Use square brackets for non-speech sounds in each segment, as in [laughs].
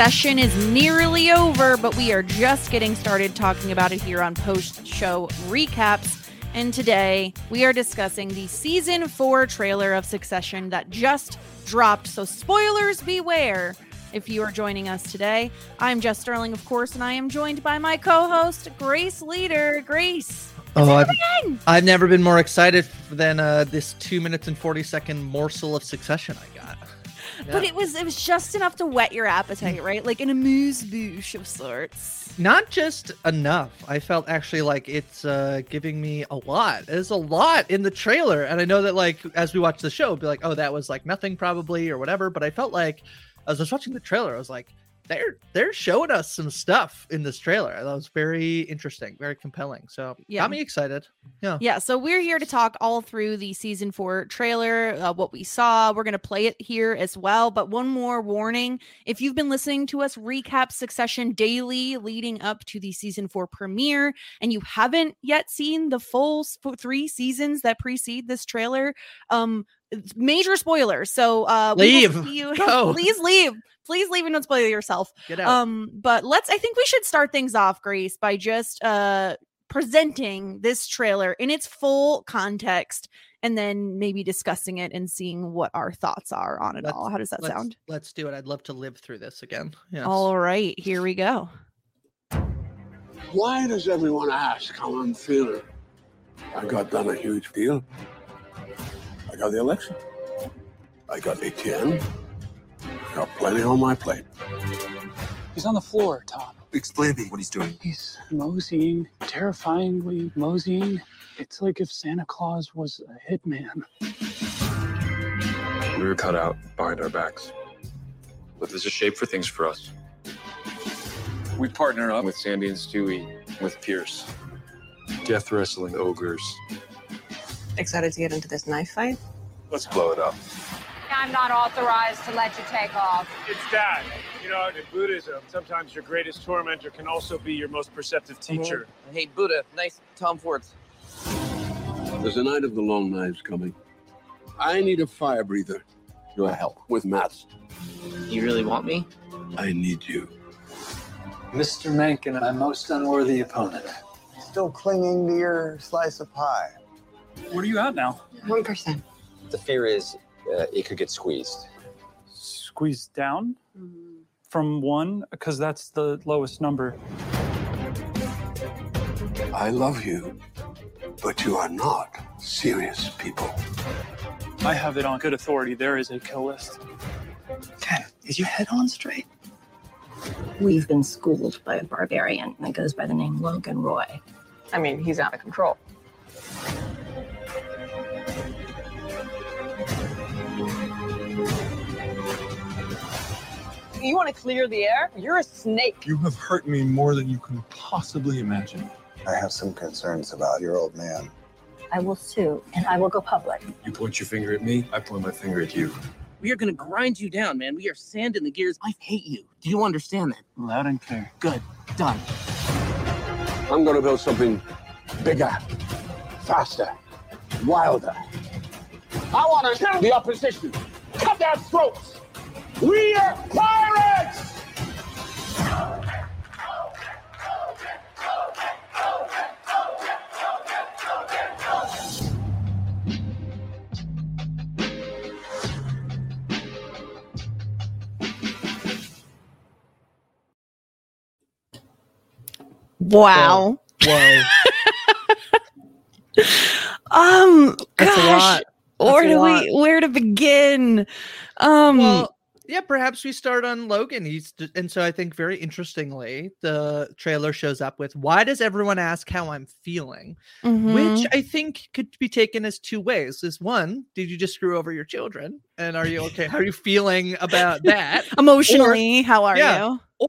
Succession is nearly over, but we are just getting started talking about it here on post show recaps. And today we are discussing the season four trailer of Succession that just dropped. So, spoilers beware if you are joining us today. I'm Jess Sterling, of course, and I am joined by my co host, Grace Leader. Grace. Oh, I've. I've never been more excited than uh, this two minutes and 40 second morsel of succession I But it was it was just enough to whet your appetite, right? Like an amuse bouche of sorts. Not just enough. I felt actually like it's uh, giving me a lot. There's a lot in the trailer. And I know that, like, as we watch the show, be like, oh, that was like nothing probably or whatever. But I felt like as I was watching the trailer, I was like, they're they're showing us some stuff in this trailer. That was very interesting, very compelling. So Yeah. got me excited. Yeah. Yeah, so we're here to talk all through the season four trailer, uh, what we saw. We're going to play it here as well. But one more warning if you've been listening to us recap Succession daily leading up to the season four premiere, and you haven't yet seen the full three seasons that precede this trailer, um, major spoilers. So uh, Leave. you. [laughs] [laughs] Go. Please leave. Please leave and don't spoil yourself. Get out. Um, but let's I think we should start things off, Grace, by just uh presenting this trailer in its full context and then maybe discussing it and seeing what our thoughts are on it Let's- all. How does that let's, sound? Let's do it. I'd love to live through this again. Yes. All right, here we go. Why does everyone ask how I'm feeling? I got done a huge deal. I got the election. I got ATN. I got plenty on my plate. He's on the floor, Tom. Explain to me what he's doing. He's moseying, terrifyingly moseying. It's like if Santa Claus was a hitman. We were cut out behind our backs. But there's a shape for things for us. We partner up with Sandy and Stewy, with Pierce. Death wrestling ogres. Excited to get into this knife fight? Let's blow it up. I'm not authorized to let you take off. It's that. You know, in Buddhism, sometimes your greatest tormentor can also be your most perceptive uh-huh. teacher. Hey, Buddha, nice Tom Fords. There's a night of the long knives coming. I need a fire breather to help with maths. You really want me? I need you. Mr. Mencken, my most unworthy opponent. Still clinging to your slice of pie. What are you at now? 1%. The fear is uh, it could get squeezed. Squeezed down from one, because that's the lowest number. I love you, but you are not serious people. I have it on good authority. There is a kill list. Ken, is your head on straight? We've been schooled by a barbarian that goes by the name Logan Roy. I mean, he's out of control. You want to clear the air? You're a snake. You have hurt me more than you can possibly imagine. I have some concerns about your old man. I will sue and I will go public. You point your finger at me, I point my finger at you. We are going to grind you down, man. We are sand in the gears. I hate you. Do you understand that? Loud and clear. Good. Done. I'm going to build something bigger, faster, wilder. I want to kill the opposition, cut their throats. We are Wow. Whoa. [laughs] Um, That's a gosh, lot. That's where a do we where to begin? Um, well, yeah, perhaps we start on Logan. He's and so I think very interestingly, the trailer shows up with "Why does everyone ask how I'm feeling?" Which mhm. I think could be taken as two ways. Is one, did you just screw over your children, and are you okay? How are you feeling about that [laughs] emotionally, how are yeah, you?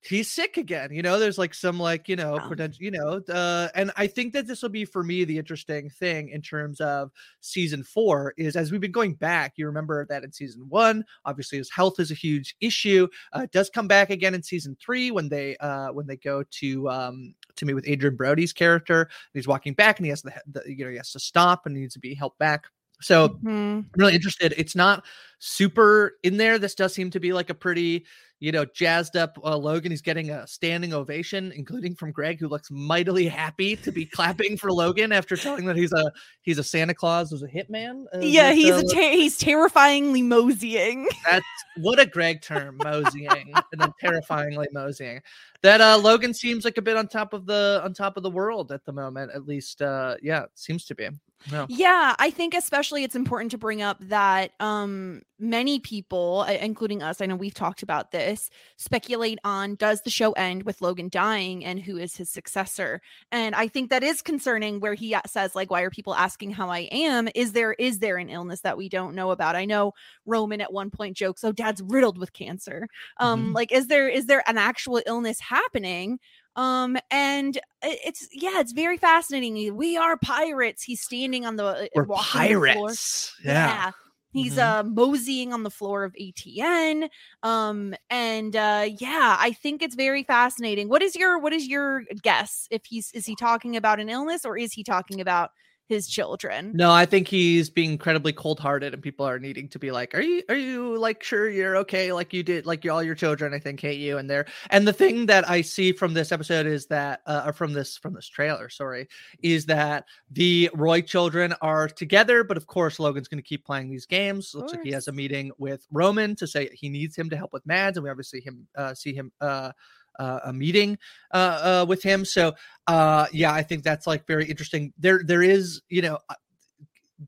He's sick again. You know, there's like some like you know Oh. potential. You know, uh, and I think that this will be for me the interesting thing in terms of season four is as we've been going back. You remember that in season one, obviously his health is a huge issue. Uh, it does come back again in season three when they uh when they go to um to meet with Adrien Brody's character. He's walking back and he has the, the you know he has to stop and needs to be helped back. So Mhm. I'm really interested. It's not super in there. This does seem to be like a pretty, you know, jazzed up uh, Logan. He's getting a standing ovation, including from Greg, who looks mightily happy to be clapping for Logan after telling that he's a he's a Santa Claus, was a hitman. Is Yeah, he's uh, a ter- he's terrifyingly moseying. [laughs] that's what a Greg term, moseying, and then terrifyingly moseying. That uh Logan seems like a bit on top of the on top of the world at the moment, at least. Uh yeah, seems to be. No. Yeah, I think especially it's important to bring up that um many people, including us, I know we've talked about this, speculate on does the show end with Logan dying and who is his successor? And I think that is concerning where he uh, says like why are people asking how I am? Is there is there an illness that we don't know about? I know Roman at one point jokes, "Oh, dad's riddled with cancer." Um Mhm. like is there is there an actual illness happening? Um, and it's yeah, it's very fascinating. We are pirates. He's standing on the uh, We're walking the pirates. Yeah. He's Mhm. uh moseying on the floor of ATN. Um and uh yeah, I think it's very fascinating. What is your what is your guess if he's is he talking about an illness or is he talking about his children? No, I think he's being incredibly cold-hearted, and people are needing to be like, "Are you, are you like sure you're okay? Like you did, like all your children, I think, hate you." And they're and the thing that I see from this episode is that, uh, or from this from this trailer, sorry, is that the Roy children are together, but of course Logan's going to keep playing these games. Looks like he has a meeting with Roman to say he needs him to help with Mads, and we obviously him uh, see him. Uh, uh, a meeting uh, uh, with him. So uh, yeah, I think that's like very interesting. There, there is, you know, uh,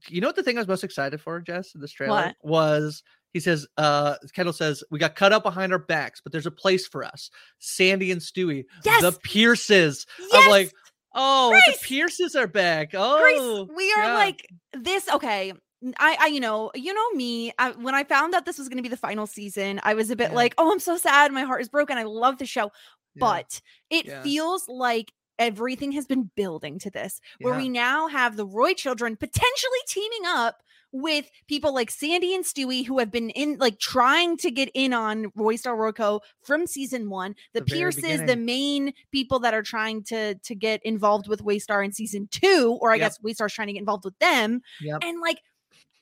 you know what the thing I was most excited for, Jess, in this trailer What? was he says, uh, Kendall says, we got cut up behind our backs, but there's a place for us. Sandy and Stewy, Yes! the Pierces. Yes! I'm like, oh, Grace! the Pierces are back. Grace, Oh, we are yeah. like this. Okay. I, I, you know, you know me. I, when I found out this was going to be the final season, I was a bit Yeah. like, "Oh, I'm so sad. My heart is broken. I love the show," but it Yeah. feels like everything has been building to this, where Yeah. we now have the Roy children potentially teaming up with people like Sandy and Stewy who have been in like trying to get in on Roy Star Royco from season one. The, The Pierces, the main people that are trying to to get involved with Waystar in season two, or I Yep. guess Waystar's trying to get involved with them. Yep. And like,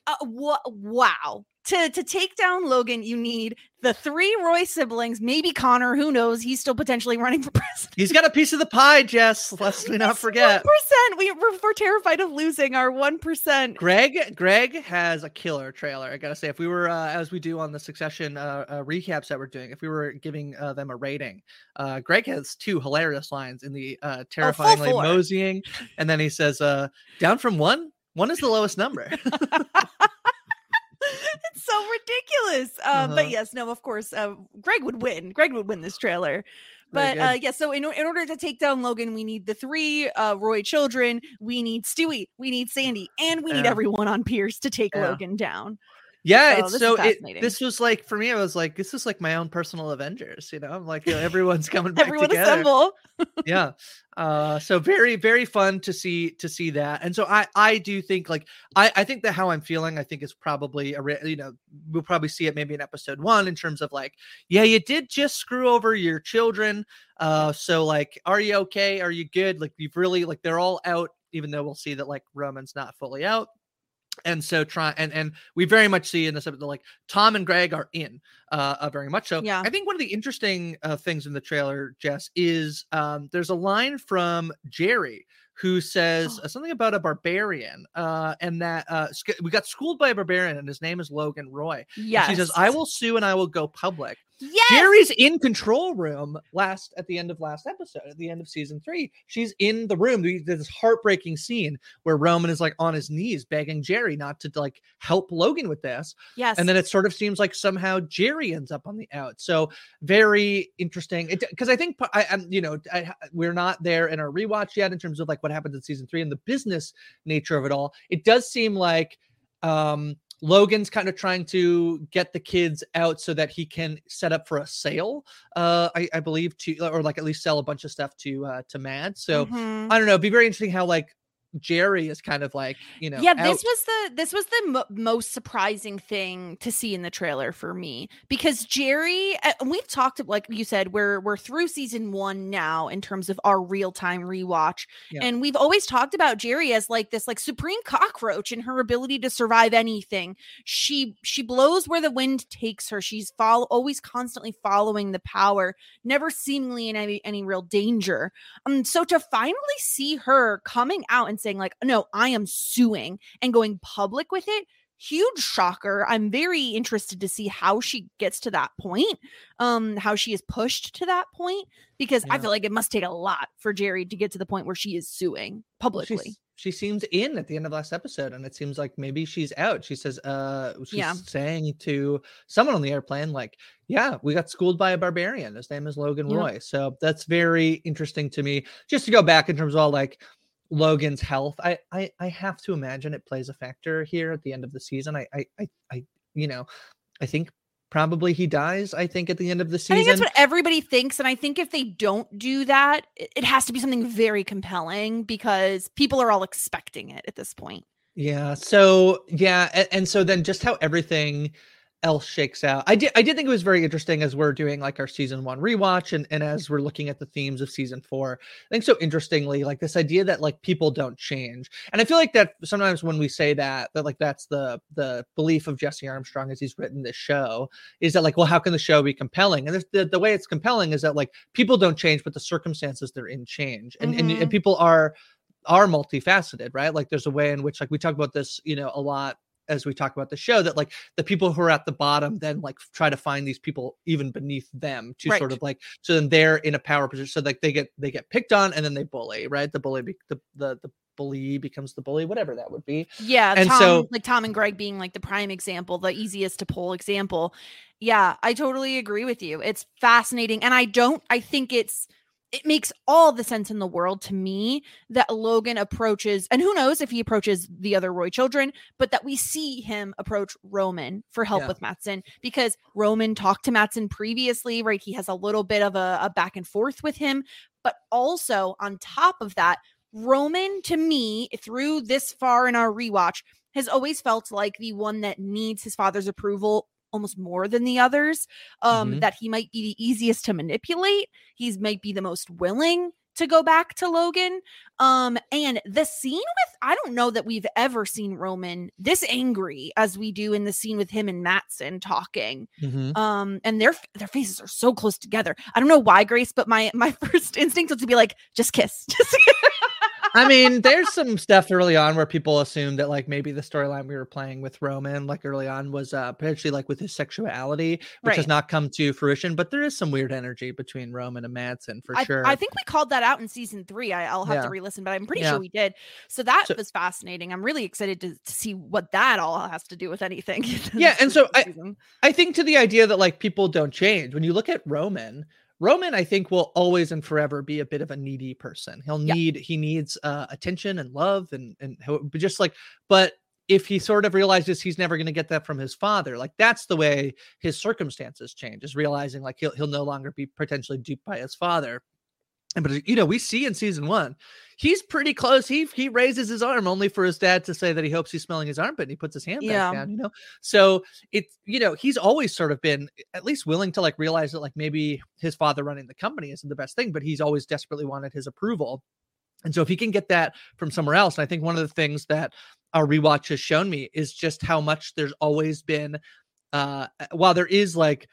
uh, wha- wow. To, to take down Logan, you need the three Roy siblings, maybe Connor, who knows? He's still potentially [laughs] running for president. He's got a piece of the pie, Jess. Let's we not forget. Percent. We, we're, we're terrified of losing our 1%. Greg Greg has a killer trailer. I gotta say, if we were uh, as we do on the Succession uh, uh, recaps that we're doing, if we were giving uh, them a rating, uh, Greg has two hilarious lines in the uh, terrifyingly four. moseying, and then he says, uh, "Down from one, one is the lowest number." [laughs] [laughs] so ridiculous. Uh, Uh-huh. But yes, no, of course, uh, Greg would win. Greg would win this trailer. But uh, yeah, so in, in order to take down Logan, we need the three uh, Roy children, we need Stewy, we need Sandy, and we need everyone on Pierce to take Yeah. Logan down. Yeah, So it's this so it, this was like for me, I was like, this is like my own personal Avengers, you know. I'm like, you know, [laughs] everyone's coming back Everyone together. assemble. [laughs] yeah uh so very very fun to see to see that and so i i do think like i i think that how i'm feeling i think is probably a you know we'll probably see it maybe in episode one in terms of like yeah you did just screw over your children uh so like are you okay are you good like you've really like they're all out even though we'll see that like roman's not fully out and so try and and we very much see in this episode like Tom and Greg are in uh, uh very much so. Yeah. I think one of the interesting uh, things in the trailer, Jess, is um there's a line from Gerri who says uh, something about a barbarian uh and that uh we got schooled by a barbarian and his name is Logan Roy. Yeah. She says, "I will sue and I will go public." Yes. Gerri's in control room last at the end of last episode, at the end of season three. She's in the room. There's this heartbreaking scene where Roman is like on his knees begging Gerri not to like help Logan with this. Yes. And then it sort of seems like somehow Gerri ends up on the out. So very interesting. Because I think I am, you know, I, we're not there in our rewatch yet in terms of like what happens in season three and the business nature of it all. It does seem like um Logan's kind of trying to get the kids out so that he can set up for a sale, uh, I, I believe, to or like at least sell a bunch of stuff to uh, to Mad. So Mhm. I don't know. It'd be very interesting how like Gerri is kind of like you know yeah out- this was the this was the mo- most surprising thing to see in the trailer for me because gerri uh, and we've talked like you said we're we're through season one now in terms of our real-time rewatch Yeah. and we've always talked about gerri as like this like supreme cockroach in her ability to survive anything. She she blows where the wind takes her. She's follow always constantly following the power never seemingly in any any real danger. Um so to finally see her coming out and saying like no i am suing and going public with it huge shocker i'm very interested to see how she gets to that point um how she is pushed to that point because i feel like it must take a lot for gerri to get to the point where she is suing publicly she's- she seems in at the end of last episode, and it seems like maybe she's out. She says, uh, she's Yeah. saying to someone on the airplane, like, yeah, we got schooled by a barbarian. His name is Logan Yeah. Roy. So that's very interesting to me. Just to go back in terms of all like Logan's health, I, I, I have to imagine it plays a factor here at the end of the season. I, I, I, I you know, I think probably he dies. I think at the end of the season. I think that's what everybody thinks. And I think if they don't do that, it, has to be something very compelling because people are all expecting it at this point. Yeah. So yeah, and, and so then just how everything else shakes out. I did I did think it was very interesting as we're doing like our season one rewatch and, and as we're looking at the themes of season four. I think so interestingly, like this idea that like people don't change. And I feel like that sometimes when we say that, that like that's the the belief of Jesse Armstrong as he's written this show, is that like, well, how can the show be compelling? And the, the way it's compelling is that like people don't change, but the circumstances they're in change. And and, and Mhm. people are are multifaceted, right? Like there's a way in which like we talk about this, you know, a lot as we talk about the show that like the people who are at the bottom then like try to find these people even beneath them to sort of like so then they're in a power position so like they get they get picked on and then they bully right the bully be, the, the the bully becomes the bully whatever that would be Yeah, and Tom, so like Tom and Greg being like the prime example, the easiest to pull example. Yeah, I totally agree with you. It's fascinating, and I don't. I think it's it makes all the sense in the world to me that Logan approaches, and who knows if he approaches the other Roy children, but that we see him approach Roman for help Yeah. with Matsson because Roman talked to Matsson previously, right? He has a little bit of a, a back and forth with him, but also on top of that, Roman to me, through this far in our rewatch, has always felt like the one that needs his father's approval almost more than the others um Mhm. that he might be the easiest to manipulate he's might be the most willing to go back to Logan um and the scene with I don't know that we've ever seen Roman this angry as we do in the scene with him and Matsson talking Mhm. um and their their faces are so close together I don't know why Grace but my my [laughs] first instinct was to be like just kiss [laughs] just I mean, there's some stuff early on where people assume that like maybe the storyline we were playing with Roman, like early on, was uh potentially like with his sexuality, which has not come to fruition. But there is some weird energy between Roman and Matsson for I, sure. I think we called that out in season three. I, I'll have Yeah. to re-listen, but I'm pretty Yeah. sure we did. So that So- was fascinating. I'm really excited to, to see what that all has to do with anything. [laughs] yeah, and so I. I think to the idea that like people don't change. When you look at Roman, Roman, I think will always and forever be a bit of a needy person. He'll Yeah. need he needs uh, attention and love and and just like but if he sort of realizes he's never going to get that from his father, like that's the way his circumstances change. Is realizing like he'll he'll no longer be potentially duped by his father. And but you know, we see in season one, he's pretty close. He he raises his arm only for his dad to say that he hopes he's smelling his armpit, and he puts his hand Yeah. back down. You know, so it's you know he's always sort of been at least willing to like realize that like maybe his father running the company isn't the best thing, but he's always desperately wanted his approval. And so if he can get that from somewhere else, and I think one of the things that our rewatch has shown me is just how much there's always been uh while there is like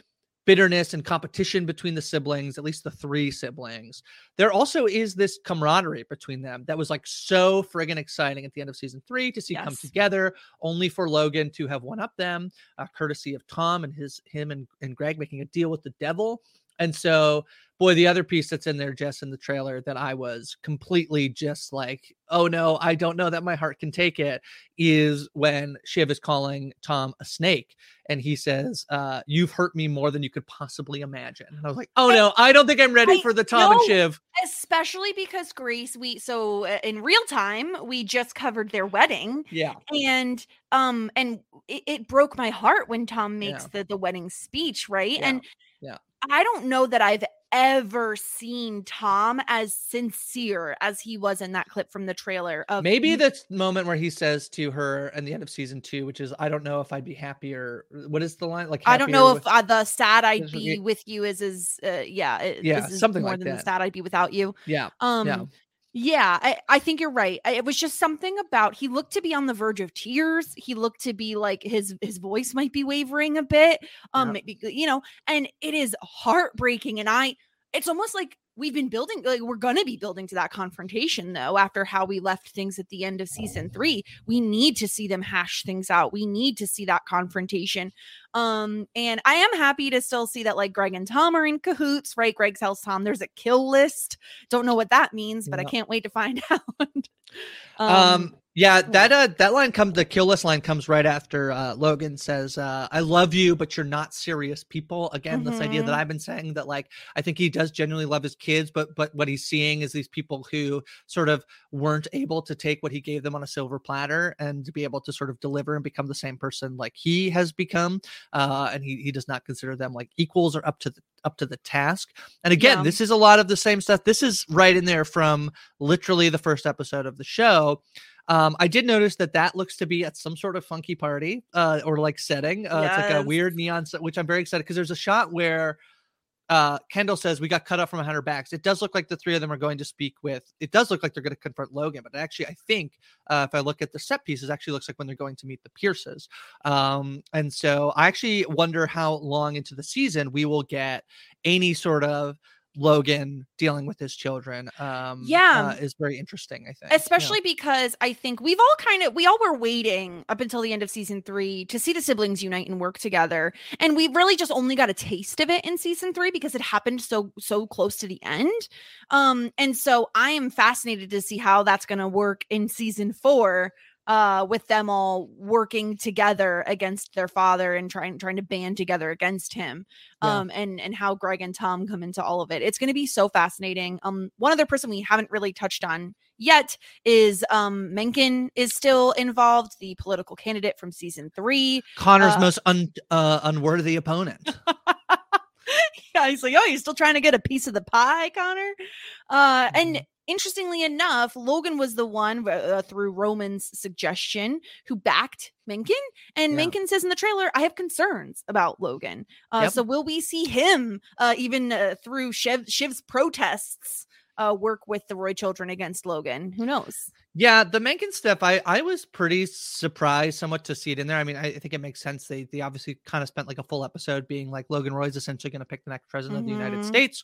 bitterness and competition between the siblings, at least the three siblings, there also is this camaraderie between them that was like so friggin' exciting at the end of season three to see come together, only for Logan to have one up them, uh, courtesy of Tom and his him and, and Greg making a deal with the devil. And so, boy, the other piece that's in there, Jess, in the trailer that I was completely just like, oh no, I don't know that my heart can take it, is when Shiv is calling Tom a snake. And he says, uh, You've hurt me more than you could possibly imagine. And I was like, Oh no, I don't think I'm ready I for the Tom and Shiv. especially because Grace, we so uh, in real time we just covered their wedding, Yeah. and um, and it, it broke my heart when Tom makes Yeah. the the wedding speech, right? Yeah. And Yeah. I don't know that I've ever seen Tom as sincere as he was in that clip from the trailer. Of Maybe the moment where he says to her in the end of season two, which is, I don't know if I'd be happier. What is the line? Like, I don't know if uh, the sad I'd be with you is is uh, yeah it- Yeah, something more like than the that. sad I'd be without you. yeah. Um, yeah. Yeah, I, I think you're right. It was just something about he looked to be on the verge of tears. He looked to be like his his voice might be wavering a bit. Um, Yeah. maybe, you know, and it is heartbreaking. And I, it's almost like we've been building, like we're gonna be building to that confrontation though. After how we left things at the end of season three, we need to see them hash things out. We need to see that confrontation. Um, and I am happy to still see that like Greg and Tom are in cahoots, right? Greg tells Tom there's a kill list. Don't know what that means, but I can't wait to find [laughs] out. Um, yeah, that uh that line comes the kill list line comes right after uh Logan says, uh, I love you, but you're not serious people. Again, this idea that Mhm. I've been saying that like I think he does genuinely love his kids, but but what he's seeing is these people who sort of weren't able to take what he gave them on a silver platter and to be able to sort of deliver and become the same person like he has become. Uh and he he does not consider them like equals or up to the up to the task. And again, Yeah. this is a lot of the same stuff. This is right in there from literally the first episode of the show. Um, I did notice that that looks to be at some sort of funky party uh, or like setting. Uh, It's like a weird neon set, which I'm very excited because there's a shot where uh, Kendall says we got cut off from 100 backs. It does look like the three of them are going to speak with. It does look like they're going to confront Logan, but actually, I think uh, if I look at the set pieces, actually looks like when they're going to meet the Pierces. Um, and so I actually wonder how long into the season we will get any sort of Logan dealing with his children. Um, Yeah. uh, is very interesting. I think, Yeah. Especially because I think we've all kind of we all were waiting up until the end of season three to see the siblings unite and work together. And we really just only got a taste of it in season three because it happened so so close to the end. Um, and so I am fascinated to see how that's gonna work in season four. Uh with them all working together against their father and trying trying to band together against him Yeah. um and and how greg and tom come into all of it it's going to be so fascinating um one other person we haven't really touched on yet is um mencken is still involved the political candidate from season three Connor's Uh, most un, uh, unworthy opponent. [laughs] yeah, he's like, oh, you're still trying to get a piece of the pie, Connor. Uh, Mm-hmm. and interestingly enough, Logan was the one uh, through Roman's suggestion who backed Mencken. And Yeah. Mencken says in the trailer, I have concerns about Logan. Uh, Yep. So will we see him uh, even uh, through Shiv- Shiv's protests? Uh, work with the Roy children against Logan. Who knows? Yeah, the Mencken stuff, I I was pretty surprised somewhat to see it in there. I mean, I, I think it makes sense. They they obviously kind of spent like a full episode being like Logan Roy's essentially going to pick the next president of the United Mhm. States.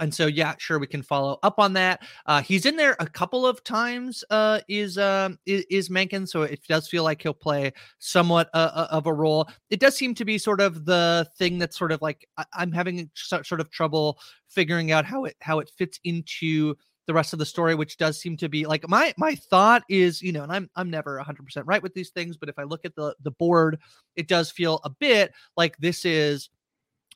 And so yeah, sure we can follow up on that. Uh he's in there a couple of times uh is um is, is Mencken, so it does feel like he'll play somewhat uh, uh, of a role. It does seem to be sort of the thing that's sort of like I, I'm having sort of trouble figuring out how it how it fits into the rest of the story which does seem to be like my my thought is you know and i'm i'm never 100% right with these things but if i look at the the board it does feel a bit like this is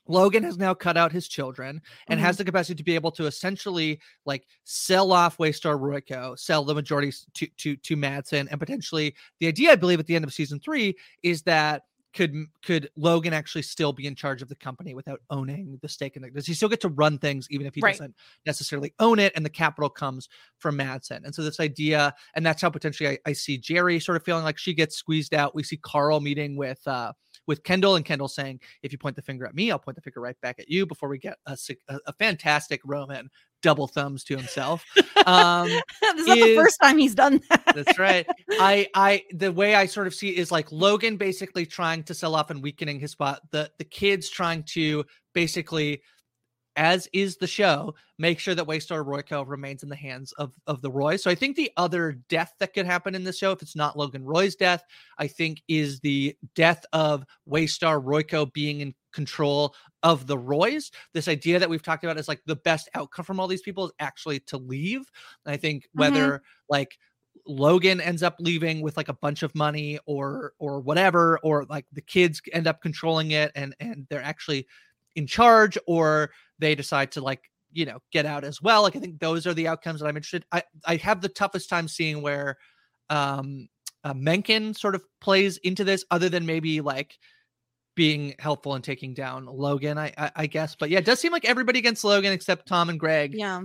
Logan has now cut out his children and has the capacity to be able to essentially like sell off Waystar Royco, sell the majority to to to Matsson, and potentially the idea I believe at the end of season three is that could could Logan actually still be in charge of the company without owning the stake in it? Does he still get to run things even if he Right. doesn't necessarily own it and the capital comes from Matsson? And so this idea, and that's how potentially I, I see Gerri sort of feeling like she gets squeezed out. We see Karl meeting with uh with Kendall and Kendall saying, if you point the finger at me, I'll point the finger right back at you before we get a, a, a fantastic Roman double thumbs to himself. Um, [laughs] this is not the first time he's done that. that's right. I [laughs] I the way I sort of see it is like Logan basically trying to sell off and weakening his spot. The the kids trying to basically as is the show, make sure that Waystar Royco remains in the hands of, of the Roy. So I think the other death that could happen in this show, if it's not Logan Roy's death, I think is the death of Waystar Royco being in control of the Roys. This idea that we've talked about is like the best outcome from all these people is actually to leave. And I think whether mm-hmm. like Logan ends up leaving with like a bunch of money or or whatever, or like the kids end up controlling it and and they're actually in charge, or they decide to like you know get out as well. Like I think those are the outcomes that I'm interested. I I have the toughest time seeing where um uh, Mencken sort of plays into this, other than maybe like being helpful in taking down Logan, I, I I guess. But yeah, it does seem like everybody against Logan except Tom and Greg Yeah.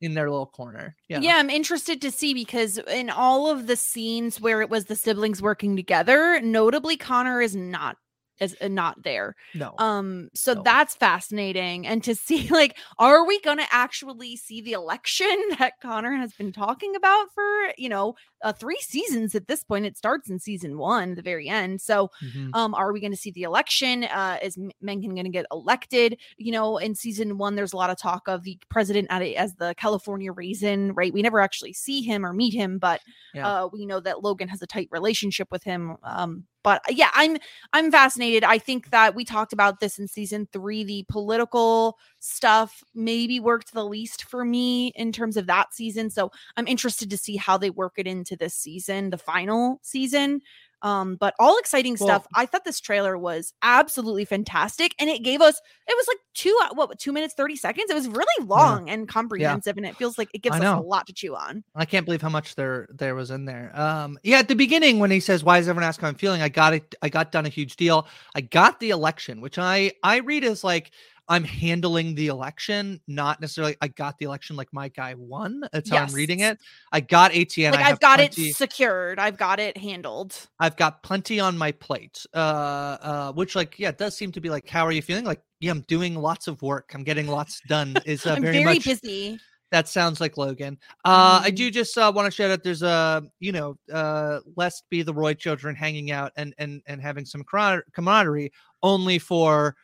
in their little corner. Yeah. Yeah, I'm interested to see because in all of the scenes where it was the siblings working together, notably Connor is not is uh, not there. No. Um so that's fascinating and to [laughs] see like are we going to actually see the election [laughs] that Connor has been talking about for, you know, uh, 3 seasons at this point. It starts in season 1 the very end. So Mhm. um are we going to see the election uh is Mencken going to get elected you know in season one there's a lot of talk of the president as the california raisin right we never actually see him or meet him but Yeah. uh we know that logan has a tight relationship with him um but uh, yeah i'm i'm fascinated. I think that we talked about this in season three. The political stuff maybe worked the least for me in terms of that season so i'm interested to see how they work it into this season the final season um but all exciting Well- stuff i thought this trailer was absolutely fantastic and it gave us it was like two uh, what two minutes 30 seconds it was really long and comprehensive and it feels like it gives us a lot to chew on I can't believe how much there there was in there. Um, yeah, at the beginning when he says, "Why is everyone asking how I'm feeling?" I got it. I got done a huge deal. I got the election, which I I read as like I'm handling the election, not necessarily I got the election like my guy won. That's how I'm reading it. I got ATN. like I i've got plenty- it secured i've got it handled I've got plenty on my plate. Uh, uh, which like yeah, it does seem to be like, how are you feeling? Like yeah, I'm doing lots of work. I'm getting lots done. Is uh, i'm very, very, much busy that sounds like Logan. Uh, I Mm-hmm. do just uh, want to shout out. There's a you know, uh, let's be the Roy children hanging out and and and having some camar- camaraderie, only for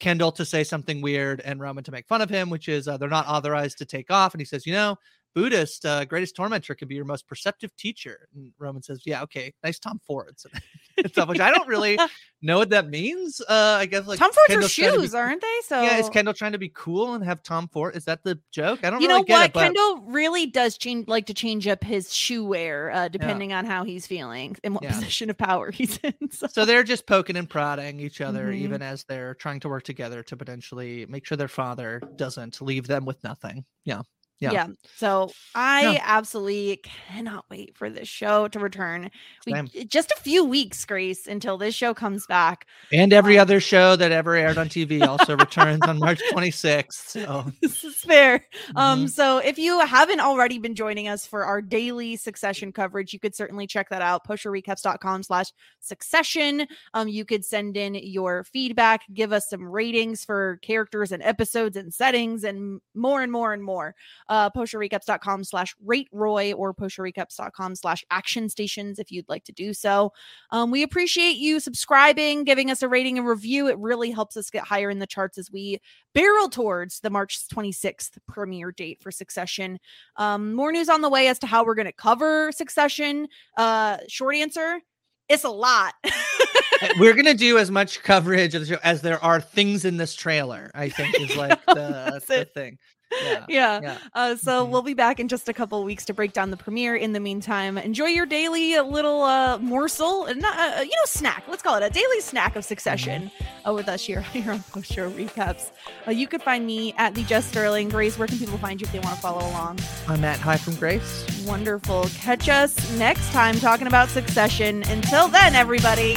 Kendall to say something weird and Roman to make fun of him, which is uh, they're not authorized to take off. And he says, you know, Buddhist uh, greatest tormentor can be your most perceptive teacher. And Roman says, yeah, okay, nice Tom Ford. [laughs] And stuff, which I don't really [laughs] know what that means. Uh, I guess like Tom Fords are Kendall's to be- shoes, aren't they? So Yeah, is Kendall trying to be cool and have Tom Ford? Is that the joke? I don't you really know what? it. But Kendall really does change, like to change up his shoe wear, uh, depending on how he's feeling and what Yeah. position of power he's [laughs] in. So, so they're just poking and prodding each other, Mhm. even as they're trying to work together to potentially make sure their father doesn't leave them with nothing. Yeah. Yeah. yeah. So I Yeah. absolutely cannot wait for this show to return. We, just a few weeks, Grace, until this show comes back. And every other show that ever aired on TV also returns on March [laughs] 26th. So this is fair. Mm-hmm. Um, so if you haven't already been joining us for our daily succession coverage, you could certainly check that out. Postshowrecaps.com slash succession. Um, you could send in your feedback, give us some ratings for characters and episodes and settings and more and more and more. Uh, postshowrecaps.com slash rate Roy or postshowrecaps.com slash action stations if you'd like to do so. Um, we appreciate you subscribing, giving us a rating and review. It really helps us get higher in the charts as we barrel towards the March 26th premiere date for Succession. Um, more news on the way as to how we're going to cover Succession. Uh, short answer, it's a lot. we're gonna [laughs] do as much coverage of the show as there are things in this trailer. I think is like [laughs] the, the thing. Yeah. yeah. yeah. Uh, so we'll be back in just a couple of weeks to break down the premiere. In the meantime, enjoy your daily little uh, morsel, and not, uh, you know, snack. Let's call it a daily snack of Succession uh, with us here here on [laughs] Post Show Recaps. Uh, you could find me at the Jess Sterling. Grace, where can people find you if they want to follow along? I'm Matt Hi from Grace. Wonderful. Catch us next time talking about Succession. Until then, everybody,